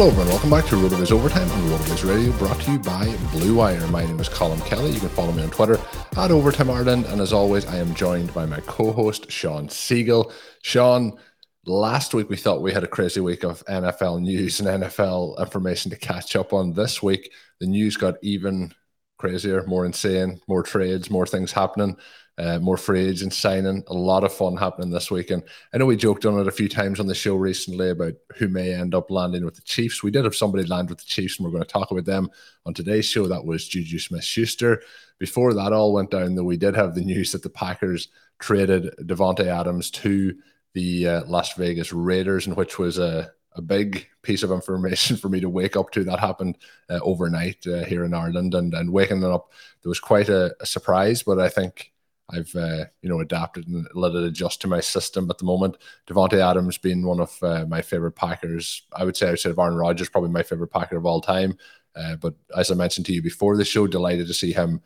Hello everyone, welcome back to RotoViz Overtime on RotoViz Radio, brought to you by Blue Wire. My name is Colin Kelly. You can follow me on Twitter at Overtime Ireland, and as always, I am joined by my co-host Sean Siegel. Sean, last week we thought we had a crazy week of NFL news and NFL information to catch up on. This week, the news got even crazier, more insane, more trades, more things happening, uh, more free agents signing. A lot of fun happening this week. And I know we joked on it a few times on the show recently about who may end up landing with the Chiefs. We did have somebody land with the Chiefs, and we're going to talk about them on today's show. That was Juju Smith Schuster. Before that all went down, though, we did have the news that the Packers traded Davante Adams to the uh, Las Vegas Raiders, and which was a, a big piece of information for me to wake up to. That happened uh, overnight uh, here in Ireland, and and waking up, there was quite a, a surprise. But I think I've uh, you know adapted and let it adjust to my system at the moment. Davante Adams being one of uh, my favorite Packers, I would say outside of Aaron Rodgers, probably my favorite Packer of all time. Uh, but as I mentioned to you before the show, delighted to see him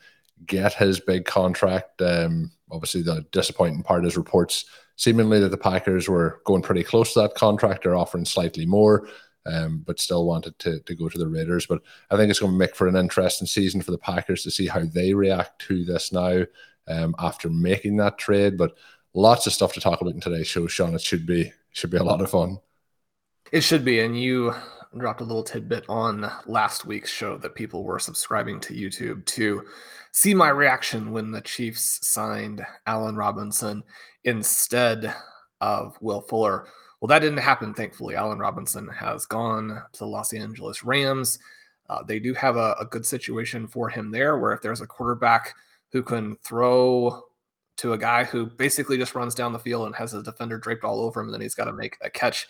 get his big contract. Um, obviously, the disappointing part is reports seemingly that the Packers were going pretty close to that contract or offering slightly more, um, but still wanted to, to go to the Raiders. But I think it's going to make for an interesting season for the Packers to see how they react to this now um, after making that trade. But lots of stuff to talk about in today's show, Sean. It should be should be a lot of fun. It should be, and you dropped a little tidbit on last week's show that people were subscribing to YouTube to see my reaction when the Chiefs signed Allen Robinson instead of Will Fuller. Well, that didn't happen, thankfully. Allen Robinson has gone to the Los Angeles Rams. Uh, they do have a, a good situation for him there, where if there's a quarterback who can throw to a guy who basically just runs down the field and has a defender draped all over him, and then he's got to make a catch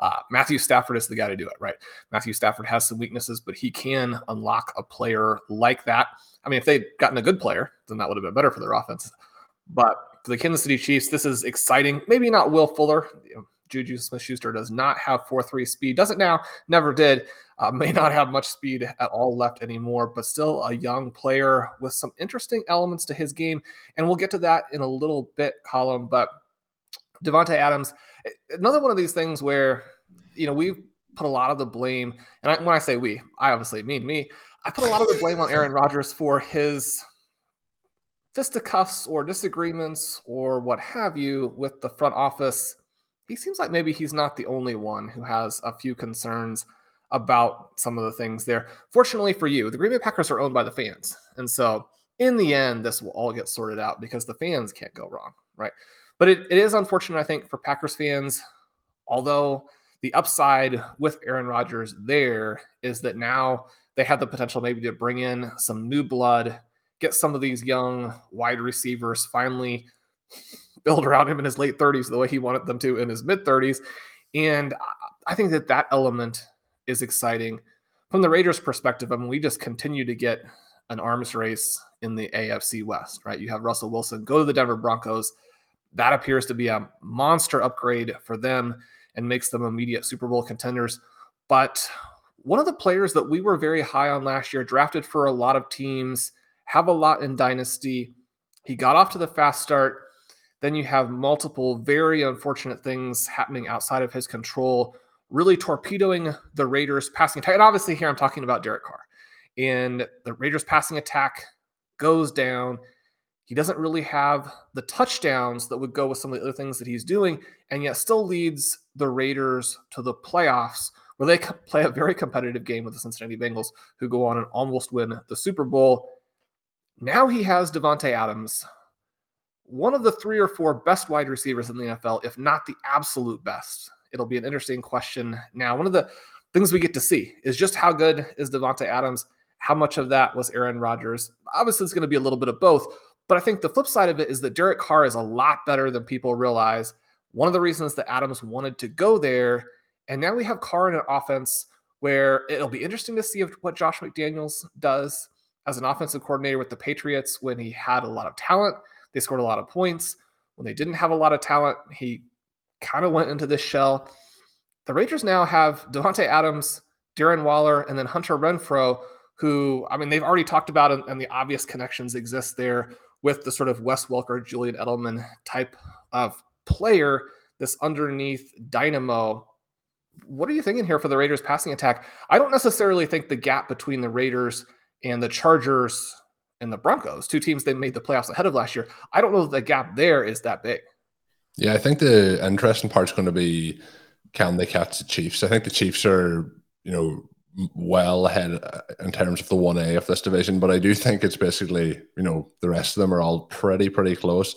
uh, Matthew Stafford is the guy to do it, right? Matthew Stafford has some weaknesses, but he can unlock a player like that. I mean, if they'd gotten a good player, then that would have been better for their offense. But for the Kansas City Chiefs, this is exciting. Maybe not Will Fuller. Juju Smith Schuster does not have 4 3 speed, doesn't now, never did. Uh, may not have much speed at all left anymore, but still a young player with some interesting elements to his game. And we'll get to that in a little bit, Colin. But Davante Adams, another one of these things where you know we put a lot of the blame, and I, when I say we, I obviously mean me. I put a lot of the blame on Aaron Rodgers for his fisticuffs or disagreements or what have you with the front office. He seems like maybe he's not the only one who has a few concerns about some of the things there. Fortunately for you, the Green Bay Packers are owned by the fans, and so in the end, this will all get sorted out because the fans can't go wrong, right? But it, it is unfortunate, I think, for Packers fans, although the upside with Aaron Rodgers there is that now they have the potential maybe to bring in some new blood, get some of these young wide receivers finally build around him in his late 30s the way he wanted them to in his mid 30s. And I think that that element is exciting. From the Raiders' perspective, I mean, we just continue to get an arms race in the AFC West, right? You have Russell Wilson go to the Denver Broncos that appears to be a monster upgrade for them and makes them immediate Super Bowl contenders. But one of the players that we were very high on last year, drafted for a lot of teams, have a lot in Dynasty. He got off to the fast start. Then you have multiple very unfortunate things happening outside of his control, really torpedoing the Raiders' passing attack. And obviously, here I'm talking about Derek Carr. And the Raiders' passing attack goes down. He doesn't really have the touchdowns that would go with some of the other things that he's doing, and yet still leads the Raiders to the playoffs, where they play a very competitive game with the Cincinnati Bengals, who go on and almost win the Super Bowl. Now he has Davante Adams, one of the three or four best wide receivers in the NFL, if not the absolute best. It'll be an interesting question. Now, one of the things we get to see is just how good is Davante Adams? How much of that was Aaron Rodgers? Obviously, it's going to be a little bit of both, but I think the flip side of it is that Derek Carr is a lot better than people realize. One of the reasons that Adams wanted to go there, and now we have Carr in an offense where it'll be interesting to see if, what Josh McDaniels does as an offensive coordinator with the Patriots when he had a lot of talent. They scored a lot of points. When they didn't have a lot of talent, he kind of went into this shell. The Rangers now have Davante Adams, Darren Waller, and then Hunter Renfrow, who, I mean, they've already talked about and, and the obvious connections exist there with the sort of Wes Welker, Julian Edelman type of player, this underneath dynamo. What are you thinking here for the Raiders passing attack? I don't necessarily think the gap between the Raiders and the Chargers and the Broncos, two teams they made the playoffs ahead of last year, I don't know that the gap there is that big. Yeah, I think the interesting part is going to be can they catch the Chiefs? I think the Chiefs are, you know, well ahead uh, in terms of the 1A of this division, but I do think it's basically, you know, the rest of them are all pretty, pretty close.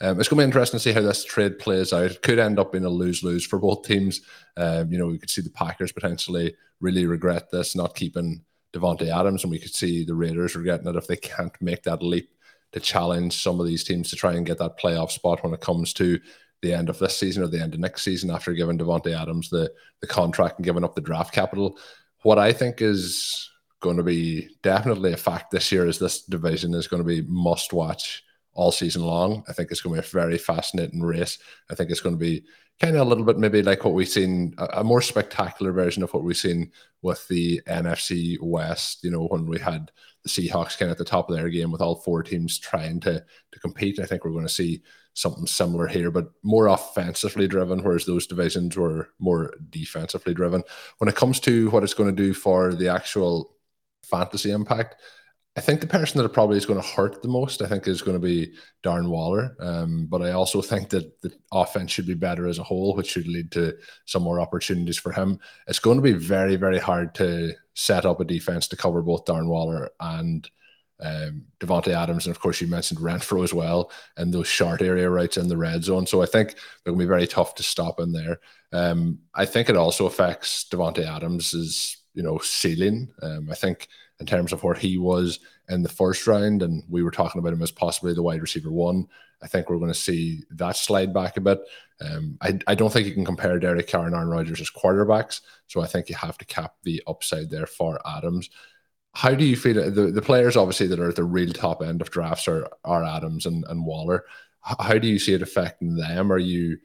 Um, it's going to be interesting to see how this trade plays out. It could end up being a lose lose for both teams. Um, you know, we could see the Packers potentially really regret this, not keeping Davante Adams, and we could see the Raiders regretting it if they can't make that leap to challenge some of these teams to try and get that playoff spot when it comes to the end of this season or the end of next season after giving Davante Adams the the contract and giving up the draft capital. What I think is going to be definitely a fact this year is this division is going to be must watch all season long. I think it's going to be a very fascinating race. I think it's going to be kind of a little bit maybe like what we've seen, a, a more spectacular version of what we've seen with the NFC West, you know, when we had the Seahawks kind of at the top of their game with all four teams trying to to compete. I think we're going to see something similar here, but more offensively driven, whereas those divisions were more defensively driven. When it comes to what it's going to do for the actual fantasy impact, I think the person that probably is going to hurt the most, I think, is going to be Darren Waller. Um, but I also think that the offense should be better as a whole, which should lead to some more opportunities for him. It's going to be very, very hard to set up a defense to cover both Darren Waller and um, Davante Adams, and of course you mentioned Renfrow as well, and those short area rights in the red zone. So I think going to be very tough to stop in there. Um, I think it also affects Davante Adams's you know ceiling. Um, I think in terms of where he was in the first round, and we were talking about him as possibly the wide receiver one. I think we're going to see that slide back a bit. Um, I, I don't think you can compare Derek Carr and Aaron Rodgers as quarterbacks, so I think you have to cap the upside there for Adams how do you feel the, the players obviously that are at the real top end of drafts are are Adams and, and Waller. How do you see it affecting them? Are you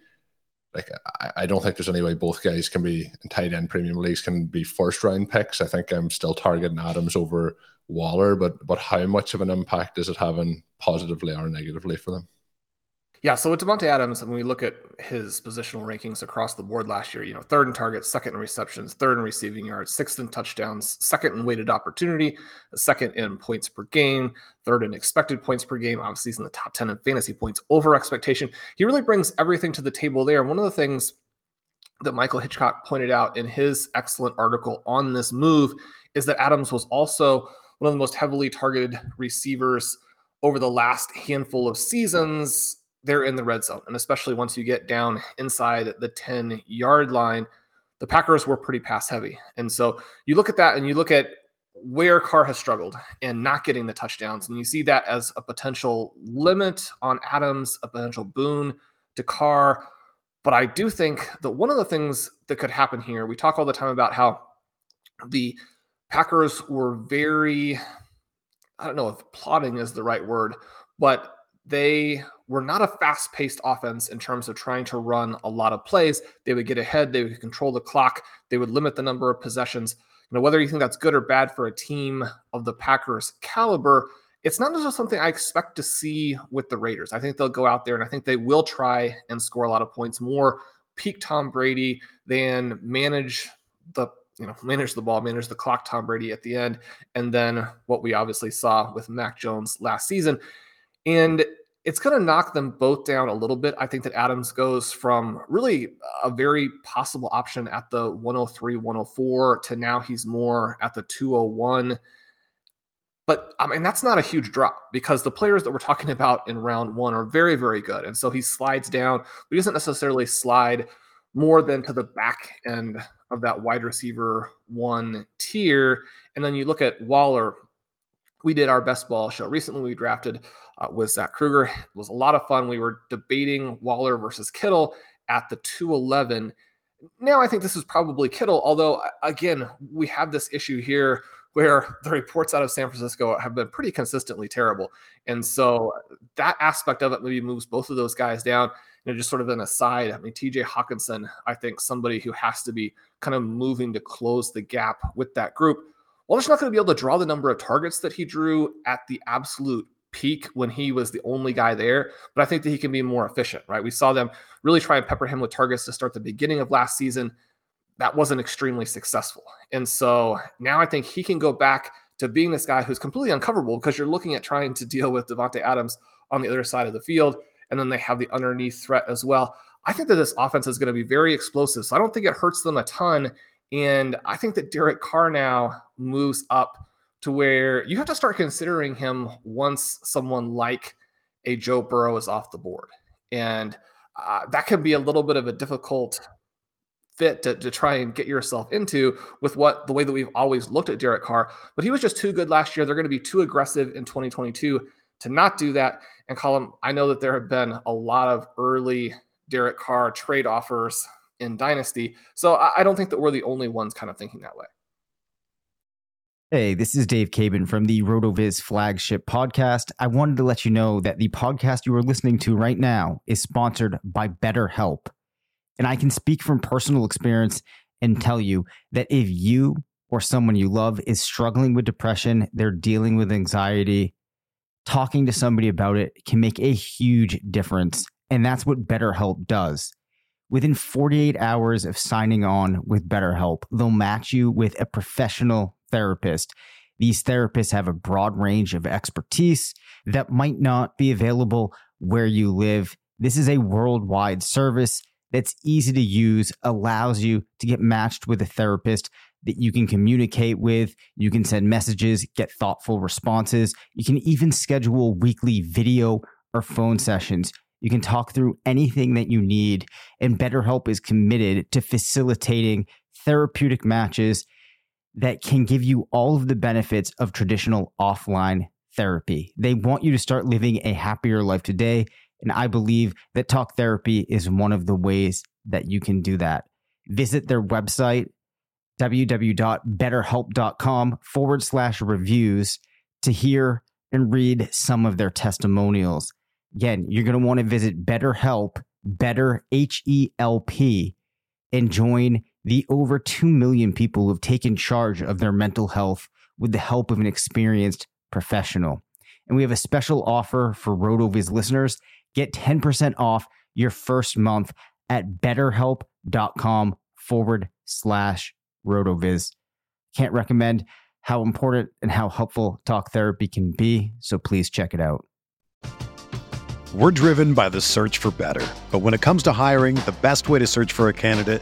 like I, I don't think there's any way both guys can be tight end premium leagues can be first round picks. I think I'm still targeting Adams over Waller, but but how much of an impact is it having positively or negatively for them? Yeah, so with Davante Adams, when we look at his positional rankings across the board last year, you know, third in targets, second in receptions, third in receiving yards, sixth in touchdowns, second in weighted opportunity, second in points per game, third in expected points per game. Obviously, he's in the top 10 in fantasy points over expectation. He really brings everything to the table there. And one of the things that Michael Hitchcock pointed out in his excellent article on this move is that Adams was also one of the most heavily targeted receivers over the last handful of seasons they're in the red zone. And especially once you get down inside the 10 yard line, the Packers were pretty pass heavy. And so you look at that and you look at where Carr has struggled and not getting the touchdowns. And you see that as a potential limit on Adams, a potential boon to Carr. But I do think that one of the things that could happen here, we talk all the time about how the Packers were very, I don't know if plotting is the right word, but they were not a fast paced offense in terms of trying to run a lot of plays. They would get ahead, they would control the clock, they would limit the number of possessions. You know, whether you think that's good or bad for a team of the Packers caliber, it's not just something I expect to see with the Raiders. I think they'll go out there and I think they will try and score a lot of points more peak Tom Brady than manage the you know manage the ball, manage the clock Tom Brady at the end, and then what we obviously saw with Mac Jones last season. And it's going to knock them both down a little bit. I think that Adams goes from really a very possible option at the 103, 104 to now he's more at the 201. But I mean, that's not a huge drop because the players that we're talking about in round one are very, very good. And so he slides down, but he doesn't necessarily slide more than to the back end of that wide receiver one tier. And then you look at Waller. We did our best ball show recently. We drafted uh, with Zach Kruger. It was a lot of fun. We were debating Waller versus Kittle at the 211. Now I think this is probably Kittle, although again, we have this issue here where the reports out of San Francisco have been pretty consistently terrible. And so that aspect of it maybe moves both of those guys down. And just sort of an aside, I mean, TJ Hockenson, I think somebody who has to be kind of moving to close the gap with that group. Well, just not going to be able to draw the number of targets that he drew at the absolute peak when he was the only guy there, but I think that he can be more efficient, right? We saw them really try and pepper him with targets to start the beginning of last season that wasn't extremely successful. And so now I think he can go back to being this guy who's completely uncoverable because you're looking at trying to deal with Davante Adams on the other side of the field. And then they have the underneath threat as well. I think that this offense is going to be very explosive. So I don't think it hurts them a ton. And I think that Derek Carr now moves up to where you have to start considering him once someone like a Joe Burrow is off the board. And uh, that can be a little bit of a difficult fit to, to try and get yourself into with what the way that we've always looked at Derek Carr. But he was just too good last year. They're going to be too aggressive in 2022 to not do that. And Colm, I know that there have been a lot of early Derek Carr trade offers in Dynasty. So I, I don't think that we're the only ones kind of thinking that way. Hey, this is Dave Caban from the RotoViz flagship podcast. I wanted to let you know that the podcast you are listening to right now is sponsored by BetterHelp. And I can speak from personal experience and tell you that if you or someone you love is struggling with depression, they're dealing with anxiety, talking to somebody about it can make a huge difference. And that's what BetterHelp does. Within 48 hours of signing on with BetterHelp, they'll match you with a professional therapist. These therapists have a broad range of expertise that might not be available where you live. This is a worldwide service that's easy to use, allows you to get matched with a therapist that you can communicate with. You can send messages, get thoughtful responses. You can even schedule weekly video or phone sessions. You can talk through anything that you need. And BetterHelp is committed to facilitating therapeutic matches that can give you all of the benefits of traditional offline therapy. They want you to start living a happier life today and I believe that talk therapy is one of the ways that you can do that. Visit their website, www.betterhelp.com forward slash reviews to hear and read some of their testimonials. Again, you're going to want to visit BetterHelp, Better H E L P, and join the over 2 million people who have taken charge of their mental health with the help of an experienced professional. And we have a special offer for RotoViz listeners. Get 10% off your first month at betterhelp.com forward slash rotoviz. Can't recommend how important and how helpful talk therapy can be. So please check it out. We're driven by the search for better. But when it comes to hiring, the best way to search for a candidate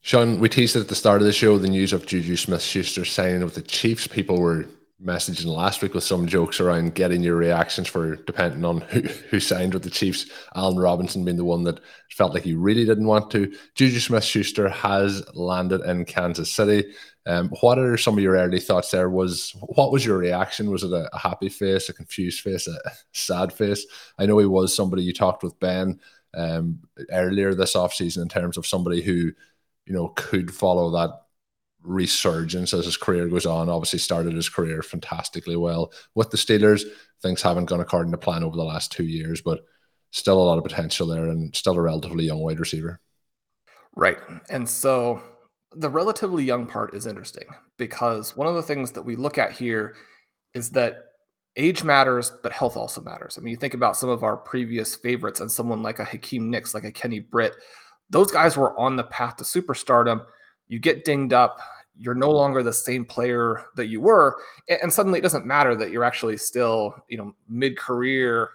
Shawn, we teased at the start of the show the news of Juju Smith Schuster signing with the Chiefs. People were messaging last week with some jokes around getting your reactions for depending on who, who signed with the Chiefs. Allen Robinson being the one that felt like he really didn't want to. Juju Smith Schuster has landed in Kansas City. Um, what are some of your early thoughts there? Was what was your reaction? Was it a, a happy face, a confused face, a sad face? I know he was somebody you talked with Ben um, earlier this offseason in terms of somebody who you know, could follow that resurgence as his career goes on. Obviously, started his career fantastically well with the Steelers. Things haven't gone according to plan over the last two years, but still a lot of potential there and still a relatively young wide receiver. Right. And so the relatively young part is interesting because one of the things that we look at here is that age matters, but health also matters. I mean, you think about some of our previous favorites and someone like a Hakeem Nicks, like a Kenny Britt those guys were on the path to superstardom. You get dinged up, you're no longer the same player that you were, and suddenly it doesn't matter that you're actually still, you know, mid-career.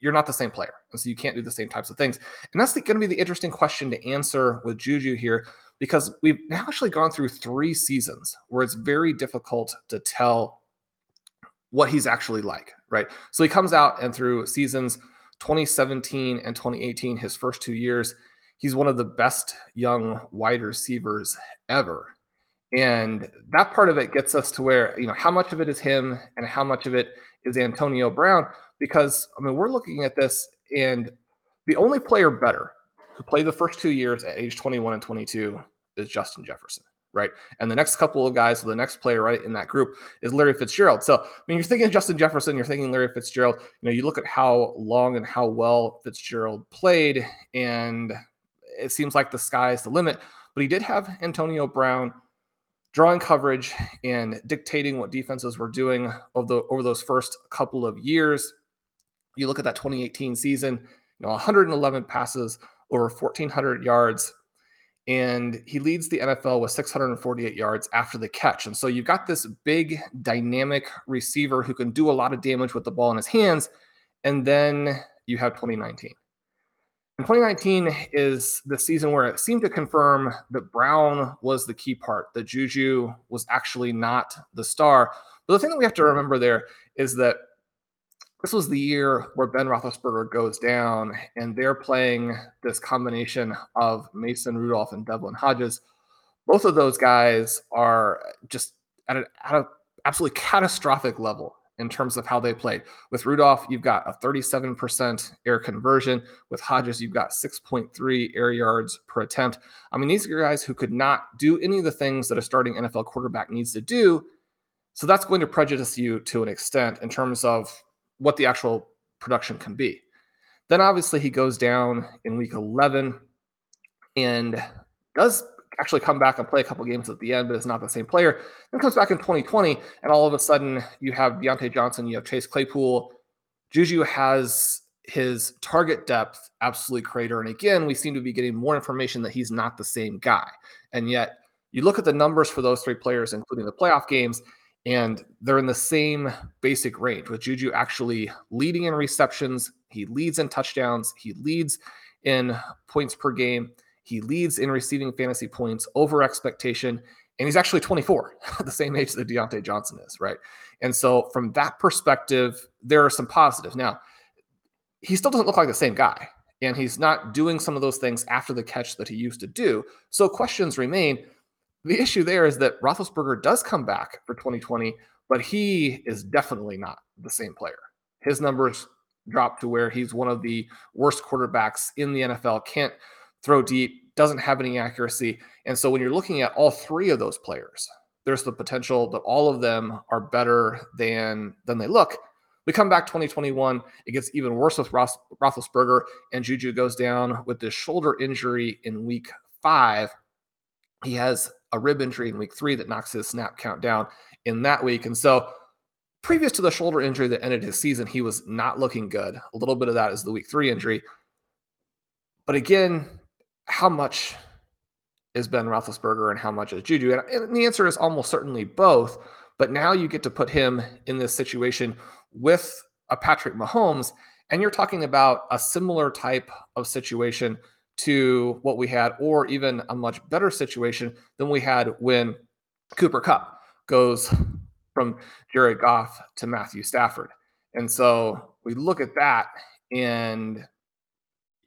You're not the same player, and so you can't do the same types of things. And that's going to be the interesting question to answer with Juju here, because we've now actually gone through three seasons where it's very difficult to tell what he's actually like, right? So he comes out and through seasons 2017 and 2018, his first two years, he's one of the best young wide receivers ever. And that part of it gets us to where, you know, how much of it is him and how much of it is Antonio Brown? Because, I mean, we're looking at this, and the only player better who played the first two years at age 21 and 22 is Justin Jefferson, right? And the next couple of guys, the next player right in that group is Larry Fitzgerald. So, I mean, you're thinking Justin Jefferson, you're thinking Larry Fitzgerald. You know, you look at how long and how well Fitzgerald played, and it seems like the sky is the limit. But he did have Antonio Brown drawing coverage and dictating what defenses were doing over, the, over those first couple of years. You look at that 2018 season, you know, 111 passes, over 1,400 yards, and he leads the NFL with 648 yards after the catch. And so you've got this big, dynamic receiver who can do a lot of damage with the ball in his hands. And then you have 2019. 2019 is the season where it seemed to confirm that Brown was the key part, that Juju was actually not the star. But the thing that we have to remember there is that this was the year where Ben Roethlisberger goes down, and they're playing this combination of Mason Rudolph and Devlin Hodges. Both of those guys are just at an, at an absolutely catastrophic level in terms of how they played. With Rudolph, you've got a 37% air conversion. With Hodges, you've got 6.3 air yards per attempt. I mean, these are guys who could not do any of the things that a starting NFL quarterback needs to do. So that's going to prejudice you to an extent in terms of what the actual production can be. Then obviously he goes down in week 11 and does actually come back and play a couple games at the end, but it's not the same player. Then comes back in 2020, and all of a sudden you have Diontae Johnson, you have Chase Claypool. Juju has his target depth absolutely crater. And again, we seem to be getting more information that he's not the same guy. And yet, you look at the numbers for those three players, including the playoff games, And they're in the same basic range with Juju actually leading in receptions. He leads in touchdowns. He leads in points per game. He leads in receiving fantasy points over expectation. And he's actually 24, the same age that Diontae Johnson is, right? And so, from that perspective, there are some positives. Now, he still doesn't look like the same guy, and he's not doing some of those things after the catch that he used to do. So, questions remain. The issue there is that Roethlisberger does come back for 2020, but he is definitely not the same player. His numbers drop to where he's one of the worst quarterbacks in the NFL, can't throw deep, doesn't have any accuracy. And so when you're looking at all three of those players, there's the potential that all of them are better than than they look. We come back 2021, it gets even worse with Ross, Roethlisberger, and Juju goes down with this shoulder injury in week five. He has a rib injury in week three that knocks his snap count down in that week. And so, previous to the shoulder injury that ended his season, he was not looking good. A little bit of that is the week three injury. But again, how much is Ben Roethlisberger and how much is Juju? And the answer is almost certainly both. But now you get to put him in this situation with a Patrick Mahomes, and you're talking about a similar type of situation to what we had, or even a much better situation than we had when Cooper Kupp goes from Jared Goff to Matthew Stafford. And so we look at that and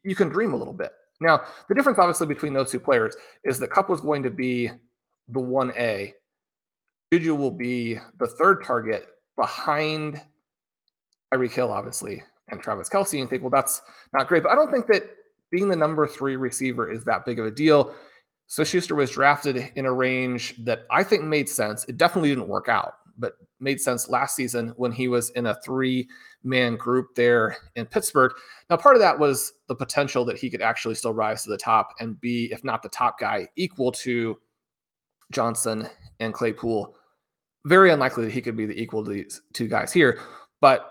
you can dream a little bit. Now, the difference obviously between those two players is that Kupp was going to be the 1A. Juju will be the third target behind Tyreek Hill, obviously, and Travis Kelce. and think, well, that's not great. But I don't think that being the number three receiver is that big of a deal. So Schuster was drafted in a range that I think made sense. It definitely didn't work out, but made sense last season when he was in a three man group there in Pittsburgh. Now, part of that was the potential that he could actually still rise to the top and be, if not the top guy, equal to Johnson and Claypool. Very unlikely that he could be the equal to these two guys here. But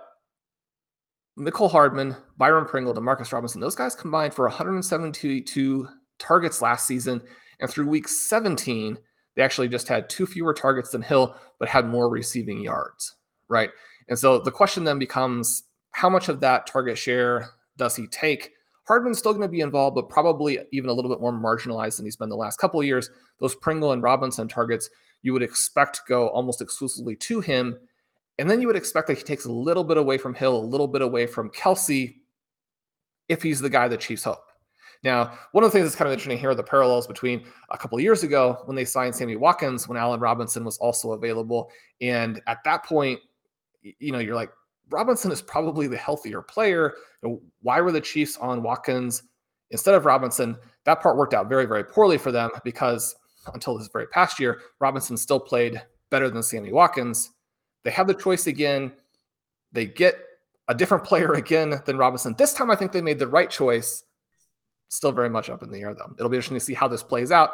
Mecole Hardman, Byron Pringle, Demarcus Robinson, those guys combined for 172 targets last season. And through week 17, they actually just had two fewer targets than Hill, but had more receiving yards, right? And so the question then becomes how much of that target share does he take? Hardman's still going to be involved, but probably even a little bit more marginalized than he's been the last couple years. Those Pringle and Robinson targets you would expect go almost exclusively to him. And then you would expect that he takes a little bit away from Hill, a little bit away from Kelce, if he's the guy that Chiefs hope. Now, one of the things that's kind of interesting here are the parallels between a couple of years ago when they signed Sammy Watkins, when Allen Robinson was also available. And at that point, you know, you're like, Robinson is probably the healthier player. Why were the Chiefs on Watkins instead of Robinson? That part worked out very, very poorly for them because until this very past year, Robinson still played better than Sammy Watkins. They have the choice again. They get a different player again than Robinson. This time, I think they made the right choice. Still very much up in the air, though. It'll be interesting to see how this plays out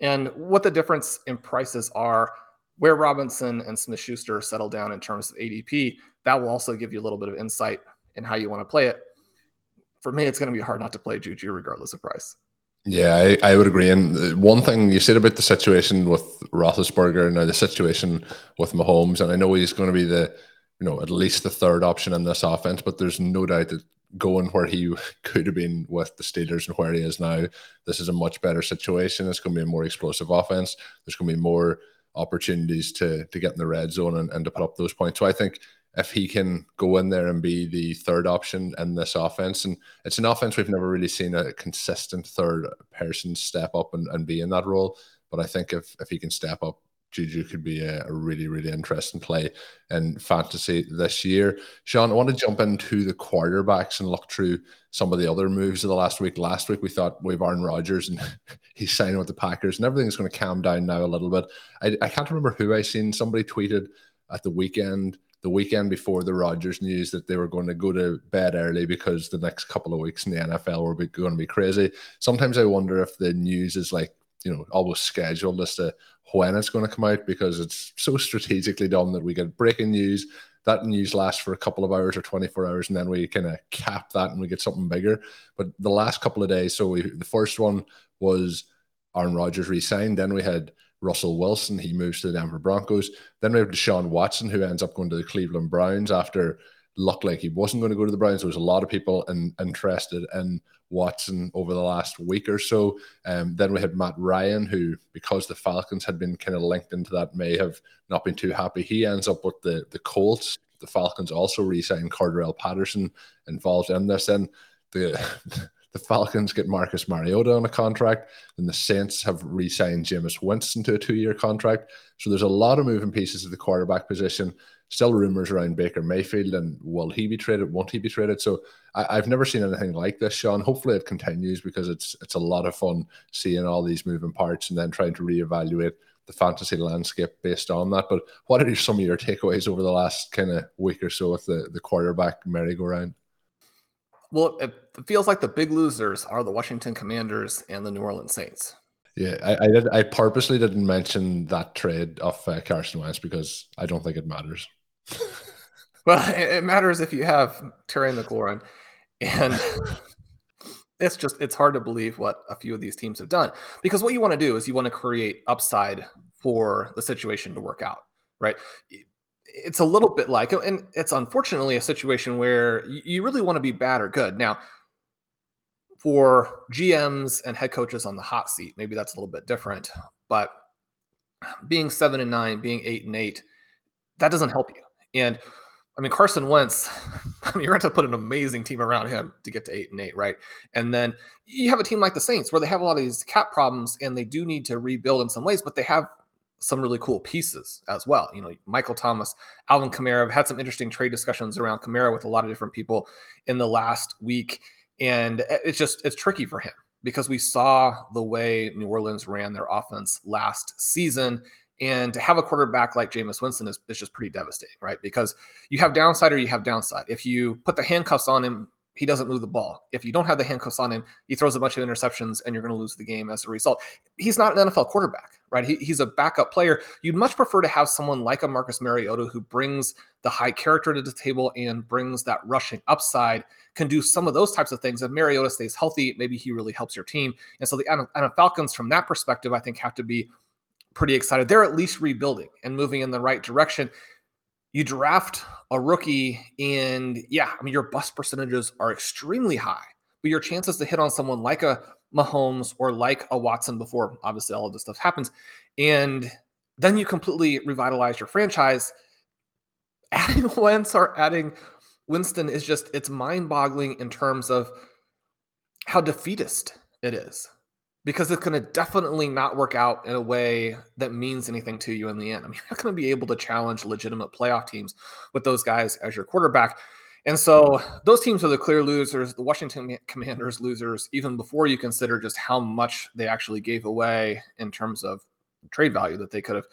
and what the difference in prices are, where Robinson and Smith Schuster settle down in terms of ADP. That will also give you a little bit of insight in how you want to play it. For me, it's going to be hard not to play Juju regardless of price. Yeah, I, I would agree. And uh, one thing you said about the situation with Roethlisberger and the situation with Mahomes, and I know he's going to be the, you know, at least the third option in this offense, but there's no doubt that going where he could have been with the Steelers and where he is now, this is a much better situation. It's going to be a more explosive offense. There's going to be more opportunities to to get in the red zone and, and to put up those points. So I think if he can go in there and be the third option in this offense. And it's an offense we've never really seen a consistent third person step up and, and be in that role. But I think if, if he can step up, Juju could be a, a really, really interesting play in fantasy this year. Sean, I want to jump into the quarterbacks and look through some of the other moves of the last week. Last week, we thought we have Aaron Rodgers and he's signing with the Packers, and everything's going to calm down now a little bit. I, I can't remember who I seen. Somebody tweeted at the weekend the weekend before the Rodgers news that they were going to go to bed early because the next couple of weeks in the NFL were going to be crazy. Sometimes I wonder if the news is like, you know, almost scheduled as to when it's going to come out because it's so strategically done that we get breaking news. That news lasts for a couple of hours or 24 hours, and then we kind of cap that and we get something bigger. But the last couple of days, so we, the first one was Aaron Rodgers re signed, then we had Russell Wilson. He moves to the Denver Broncos. Then we have Deshaun Watson, who ends up going to the Cleveland Browns after looked like he wasn't going to go to the Browns. There was a lot of people in, interested in Watson over the last week or so. Um, then we had Matt Ryan, who, because the Falcons had been kind of linked into that, may have not been too happy. He ends up with the the Colts. The Falcons also re-signed Cordarrelle Patterson involved in this. And the the Falcons get Marcus Mariota on a contract, and the Saints have re-signed Jameis Winston to a two-year contract. So there's a lot of moving pieces at the quarterback position. Still rumors around Baker Mayfield and will he be traded? Won't he be traded? So I, have never seen anything like this, Sean. Hopefully it continues because it's it's a lot of fun seeing all these moving parts and then trying to reevaluate the fantasy landscape based on that. But what are some of your takeaways over the last kind of week or so with the the quarterback merry-go-round? Well, it feels like the big losers are the Washington Commanders and the New Orleans Saints. Yeah, I, I did. I purposely didn't mention that trade of uh, Carson Wentz because I don't think it matters. well, it, it, matters if you have Terry McLaurin, and it's just it's hard to believe what a few of these teams have done because what you want to do is you want to create upside for the situation to work out, right? it's a little bit like, and it's unfortunately a situation where you really want to be bad or good. Now, for GMs and head coaches on the hot seat, maybe that's a little bit different. But being seven and nine, being eight and eight, that doesn't help you. And I mean, Carson Wentz, I mean, you're going to put an amazing team around him to get to eight and eight, right? And then you have a team like the Saints where they have a lot of these cap problems and they do need to rebuild in some ways, but they have some really cool pieces as well. You know, Michael Thomas, Alvin Kamara. I've had some interesting trade discussions around Kamara with a lot of different people in the last week, and it's just it's tricky for him because we saw the way New Orleans ran their offense last season. And to have a quarterback like Jameis Winston is, is just pretty devastating, right? Because you have downside or you have downside. If you put the handcuffs on him he doesn't move the ball. If you don't have the handcuffs on him, he throws a bunch of interceptions and you're going to lose the game as a result. He's not an NFL quarterback, right? He, he's a backup player. You'd much prefer to have someone like a Marcus Mariota who brings the high character to the table and brings that rushing upside, can do some of those types of things. If Mariota stays healthy, maybe he really helps your team. And so the Atlanta Falcons, from that perspective, I think have to be pretty excited. They're at least rebuilding and moving in the right direction you draft a rookie and yeah, I mean your bust percentages are extremely high, but your chances to hit on someone like a Mahomes or like a Watson before obviously all of this stuff happens, and then you completely revitalize your franchise. Adding Wentz or adding Winston is just it's mind-boggling in terms of how defeatist it is because it's going to definitely not work out in a way that means anything to you in the end. I mean, you're not going to be able to challenge legitimate playoff teams with those guys as your quarterback. And so those teams are the clear losers, the Washington Commanders losers, even before you consider just how much they actually gave away in terms of trade value that they could have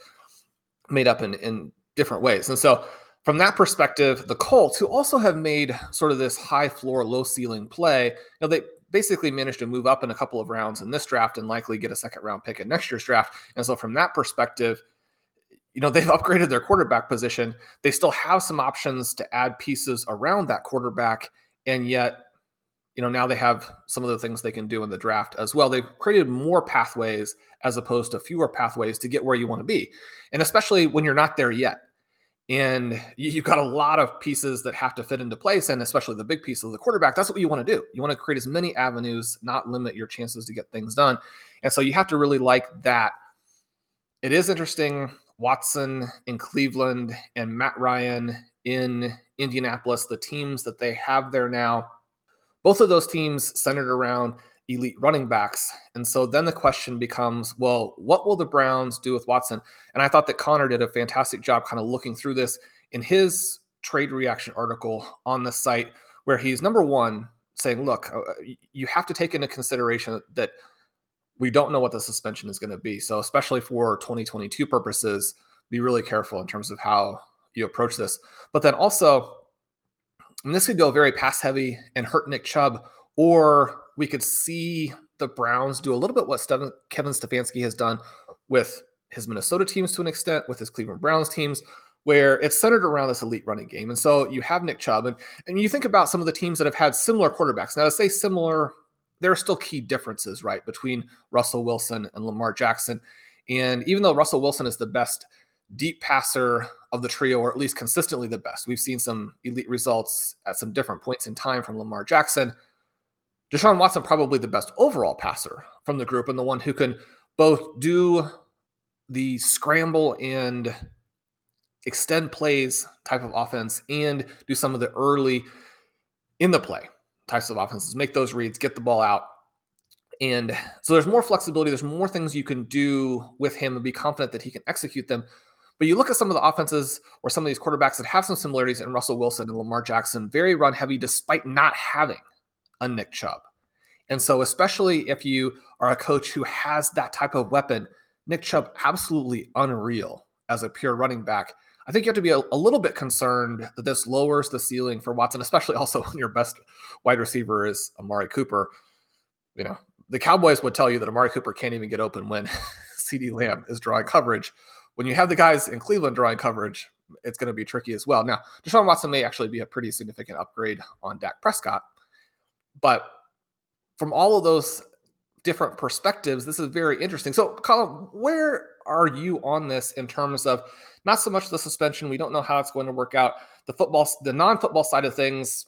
made up in, in different ways. And so from that perspective, the Colts, who also have made sort of this high floor, low ceiling play, you know, they basically managed to move up in a couple of rounds in this draft and likely get a second round pick in next year's draft. And so, from that perspective, you know, they've upgraded their quarterback position. They still have some options to add pieces around that quarterback. And yet, you know, now they have some of the things they can do in the draft as well. They've created more pathways as opposed to fewer pathways to get where you want to be. And especially when you're not there yet and you've got a lot of pieces that have to fit into place and especially the big piece of the quarterback that's what you want to do. You want to create as many avenues not limit your chances to get things done. And so you have to really like that. It is interesting watson in cleveland and matt ryan in indianapolis the teams that they have there now both of those teams centered around elite running backs. And so then the question becomes, well, what will the Browns do with Watson? And I thought that Connor did a fantastic job kind of looking through this in his trade reaction article on the site, where he's number one saying, look, uh, you have to take into consideration that we don't know what the suspension is going to be. So, especially for 2022 purposes, be really careful in terms of how you approach this. But then also, and this could go very pass heavy and hurt Nick Chubb, or we could see the Browns do a little bit what Kevin Stefanski has done with his Minnesota teams to an extent, with his Cleveland Browns teams, where it's centered around this elite running game. And so you have Nick Chubb, and, and you think about some of the teams that have had similar quarterbacks. Now, to say similar, there are still key differences, right, between Russell Wilson and Lamar Jackson. And even though Russell Wilson is the best deep passer of the trio, or at least consistently the best, we've seen some elite results at some different points in time from Lamar Jackson. Deshaun Watson, probably the best overall passer from the group, and the one who can both do the scramble and extend plays type of offense and do some of the early in the play types of offenses, make those reads, get the ball out. And so there's more flexibility. There's more things you can do with him and be confident that he can execute them. But you look at some of the offenses or some of these quarterbacks that have some similarities in Russell Wilson and Lamar Jackson, very run heavy despite not having a Nick Chubb. And so, especially if you are a coach who has that type of weapon, Nick Chubb, absolutely unreal as a pure running back. I think you have to be a, a, little bit concerned that this lowers the ceiling for Watson, especially also when your best wide receiver is Amari Cooper. You know, the Cowboys would tell you that Amari Cooper can't even get open when CeeDee Lamb is drawing coverage. When you have the guys in Cleveland drawing coverage, it's going to be tricky as well. Now, Deshaun Watson may actually be a pretty significant upgrade on Dak Prescott, but from all of those different perspectives, this is very interesting. So, Colin, where are you on this in terms of not so much the suspension? We don't know how it's going to work out. The football, the non-football side of things,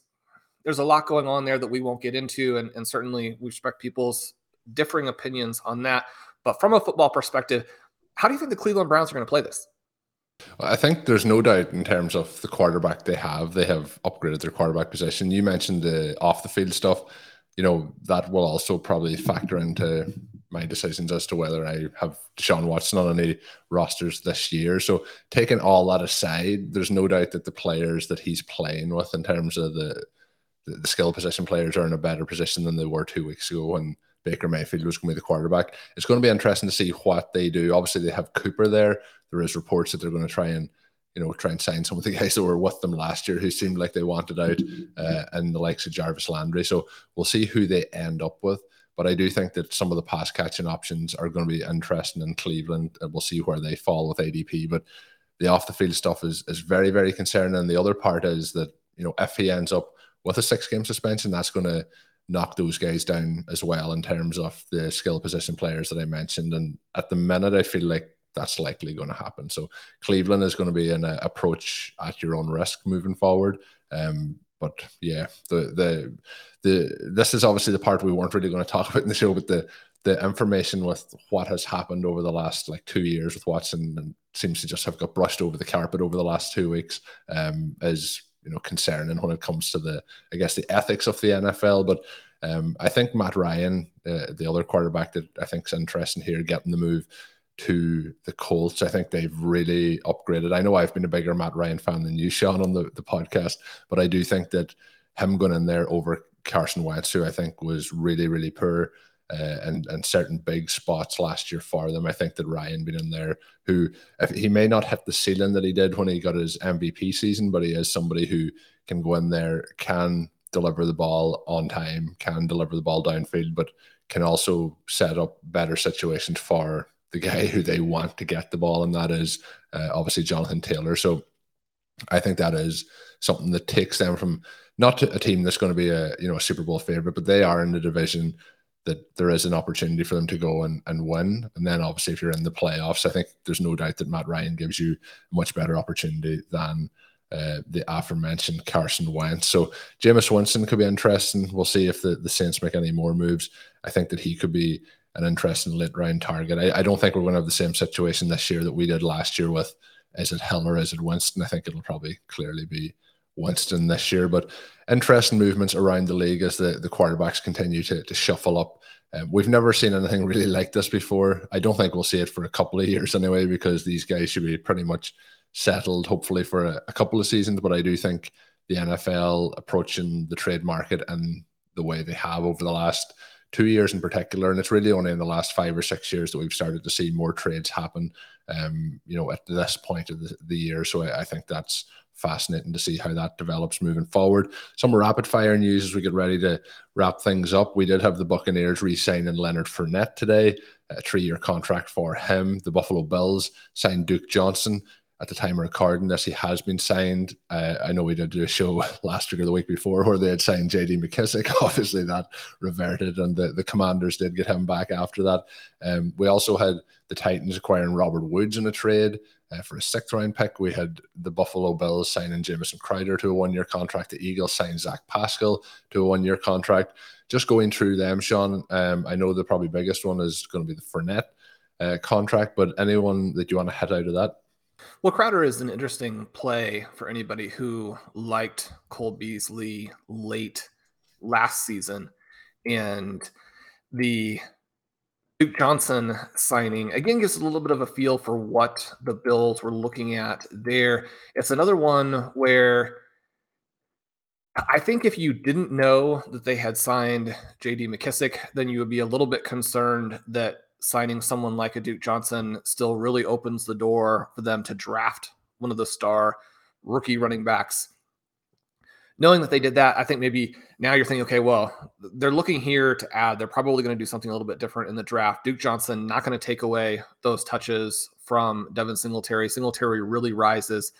there's a lot going on there that we won't get into, and, and certainly we respect people's differing opinions on that. But from a football perspective, how do you think the Cleveland Browns are going to play this? I think there's no doubt in terms of the quarterback they have. They have upgraded their quarterback position. You mentioned the off the field stuff you know, that will also probably factor into my decisions as to whether I have Deshaun Watson on any rosters this year. So taking all that aside, there's no doubt that the players that he's playing with in terms of the the skill position players are in a better position than they were two weeks ago when Baker Mayfield was going to be the quarterback. It's going to be interesting to see what they do. Obviously, they have Cooper there. There is reports that they're going to try and you know, try and sign some of the guys that were with them last year who seemed like they wanted out, uh, and the likes of Jarvis Landry. So we'll see who they end up with. But I do think that some of the pass catching options are going to be interesting in Cleveland, and we'll see where they fall with ADP. But the off the field stuff is is very very concerning. And the other part is that you know if he ends up with a six game suspension, that's going to knock those guys down as well in terms of the skill position players that I mentioned. And at the minute, I feel like that's likely going to happen. So Cleveland is going to be an uh, approach at your own risk moving forward. Um, but yeah, the the the this is obviously the part we weren't really going to talk about in the show, but the the information with what has happened over the last like two years with Watson and seems to just have got brushed over the carpet over the last two weeks um, is you know concerning when it comes to the I guess the ethics of the NFL. But um, I think Matt Ryan, uh, the other quarterback that I think is interesting here, getting the move to the Colts. I think they've really upgraded. I know I've been a bigger Matt Ryan fan than you, Sean, on the, the podcast, but I do think that him going in there over Carson Wentz, who I think was really, really poor uh, and and certain big spots last year for them. I think that Ryan been in there, who he may not hit the ceiling that he did when he got his MVP season, but he is somebody who can go in there, can deliver the ball on time, can deliver the ball downfield, but can also set up better situations for the guy who they want to get the ball, and that is uh, obviously Jonathan Taylor. So I think that is something that takes them from not a team that's going to be a you know a Super Bowl favorite, but they are in the division that there is an opportunity for them to go and, and win. And then obviously if you're in the playoffs, I think there's no doubt that Matt Ryan gives you a much better opportunity than uh, the aforementioned Carson Wentz. So Jameis Winston could be interesting. We'll see if the, the Saints make any more moves. I think that he could be an interesting late round target. I, I don't think we're going to have the same situation this year that we did last year with is it Hill or is it Winston? I think it'll probably clearly be Winston this year. But interesting movements around the league as the, the quarterbacks continue to, to shuffle up. Um, we've never seen anything really like this before. I don't think we'll see it for a couple of years anyway, because these guys should be pretty much settled, hopefully, for a, a couple of seasons. But I do think the NFL approaching the trade market and the way they have over the last two years in particular, and it's really only in the last five or six years that we've started to see more trades happen. Um, you know, at this point of the, the year, so I, I, think that's fascinating to see how that develops moving forward. Some rapid fire news as we get ready to wrap things up. We did have the Buccaneers re-signing Leonard Fournette today, a three-year contract for him. The Buffalo Bills signed Duke Johnson at the time of recording this, he has been signed. Uh, I know we did do a show last week or the week before where they had signed JD McKissic. Obviously, that reverted, and the, the Commanders did get him back after that. Um, we also had the Titans acquiring Robert Woods in a trade uh, for a sixth round pick. We had the Buffalo Bills signing Jamison Crowder to a one year contract. The Eagles signed Zach Pascal to a one year contract. Just going through them, Sean, um, I know the probably biggest one is going to be the Fournette uh, contract, but anyone that you want to head out of that? Well, Crowder is an interesting play for anybody who liked Cole Beasley late last season. And the Duke Johnson signing again gives a little bit of a feel for what the Bills were looking at there. It's another one where I think if you didn't know that they had signed JD McKissic, then you would be a little bit concerned that signing someone like a Duke Johnson still really opens the door for them to draft one of the star rookie running backs. Knowing that they did that, I think maybe now you're thinking, okay, well, they're looking here to add. They're probably going to do something a little bit different in the draft. Duke Johnson not going to take away those touches from Devin Singletary. Singletary really rises.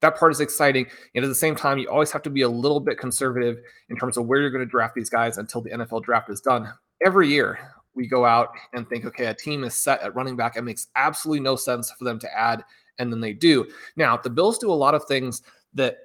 That part is exciting. And at the same time, you always have to be a little bit conservative in terms of where you're going to draft these guys until the NFL draft is done. Every year, we go out and think, okay, a team is set at running back. It makes absolutely no sense for them to add, and then they do. Now, the Bills do a lot of things that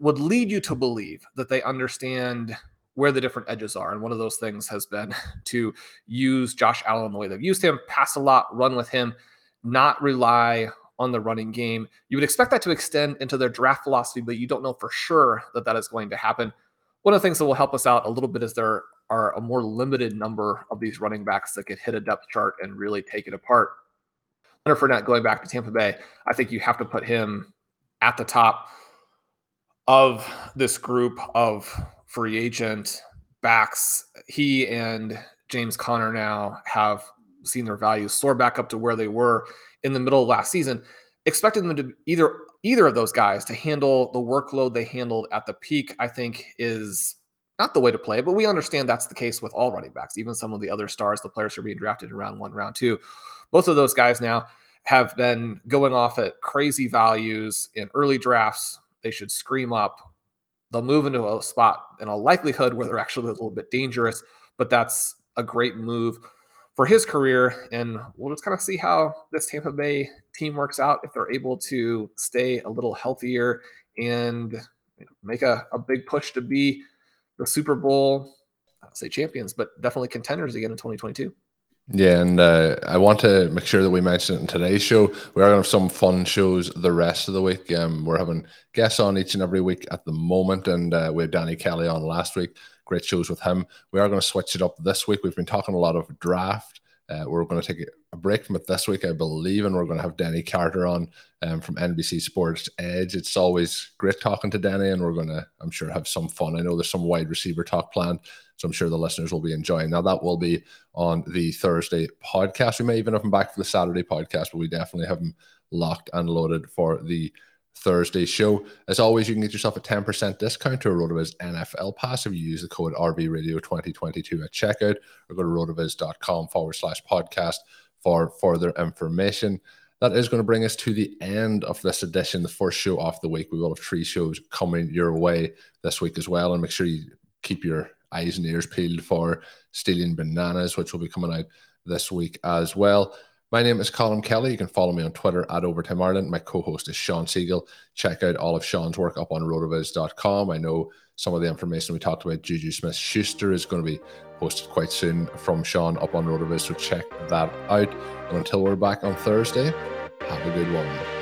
would lead you to believe that they understand where the different edges are. And one of those things has been to use Josh Allen the way they've used him, pass a lot, run with him, not rely on the running game. You would expect that to extend into their draft philosophy, but you don't know for sure that that is going to happen. One of the things that will help us out a little bit is there are a more limited number of these running backs that could hit a depth chart and really take it apart. Leonard Fournette going back to Tampa Bay, I think you have to put him at the top of this group of free agent backs. He and James Conner now have seen their values soar back up to where they were in the middle of last season. Expecting them to either either of those guys to handle the workload they handled at the peak, I think is not the way to play, but we understand that's the case with all running backs, even some of the other stars, the players who are being drafted in round one, round two. Both of those guys now have been going off at crazy values in early drafts. They should scream up. They'll move into a spot in a likelihood where they're actually a little bit dangerous, but that's a great move for his career. And we'll just kind of see how this Tampa Bay team works out if they're able to stay a little healthier and make a, a big push to be the Super Bowl, I'll say champions, but definitely contenders again in 2022. Yeah, and uh, I want to make sure that we mention it in today's show. We are going to have some fun shows the rest of the week. Um, we're having guests on each and every week at the moment, and uh, we had Danny Kelly on last week. Great shows with him. We are going to switch it up this week. We've been talking a lot of draft. Uh, we're going to take a break from it this week, I believe, and we're going to have Denny Carter on um, from NBC Sports Edge. It's always great talking to Denny, and we're going to, I'm sure, have some fun. I know there's some wide receiver talk planned, so I'm sure the listeners will be enjoying. Now that will be on the Thursday podcast. We may even have him back for the Saturday podcast, but we definitely have him locked and loaded for the Thursday show. As always, you can get yourself a 10% discount to a RotoViz NFL pass if you use the code RVRadio2022 at checkout or go to rotoviz.com forward slash podcast for further information. That is going to bring us to the end of this edition, the first show of the week. We will have three shows coming your way this week as well. And make sure you keep your eyes and ears peeled for Stealing Bananas, which will be coming out this week as well. My name is Colin Kelly. You can follow me on Twitter at Overtime Ireland. My co-host is Sean Siegel. Check out all of Sean's work up on rotoviz.com. I know some of the information we talked about, Juju Smith Schuster, is going to be posted quite soon from Sean up on Rotoviz, so check that out. And until we're back on Thursday, have a good one.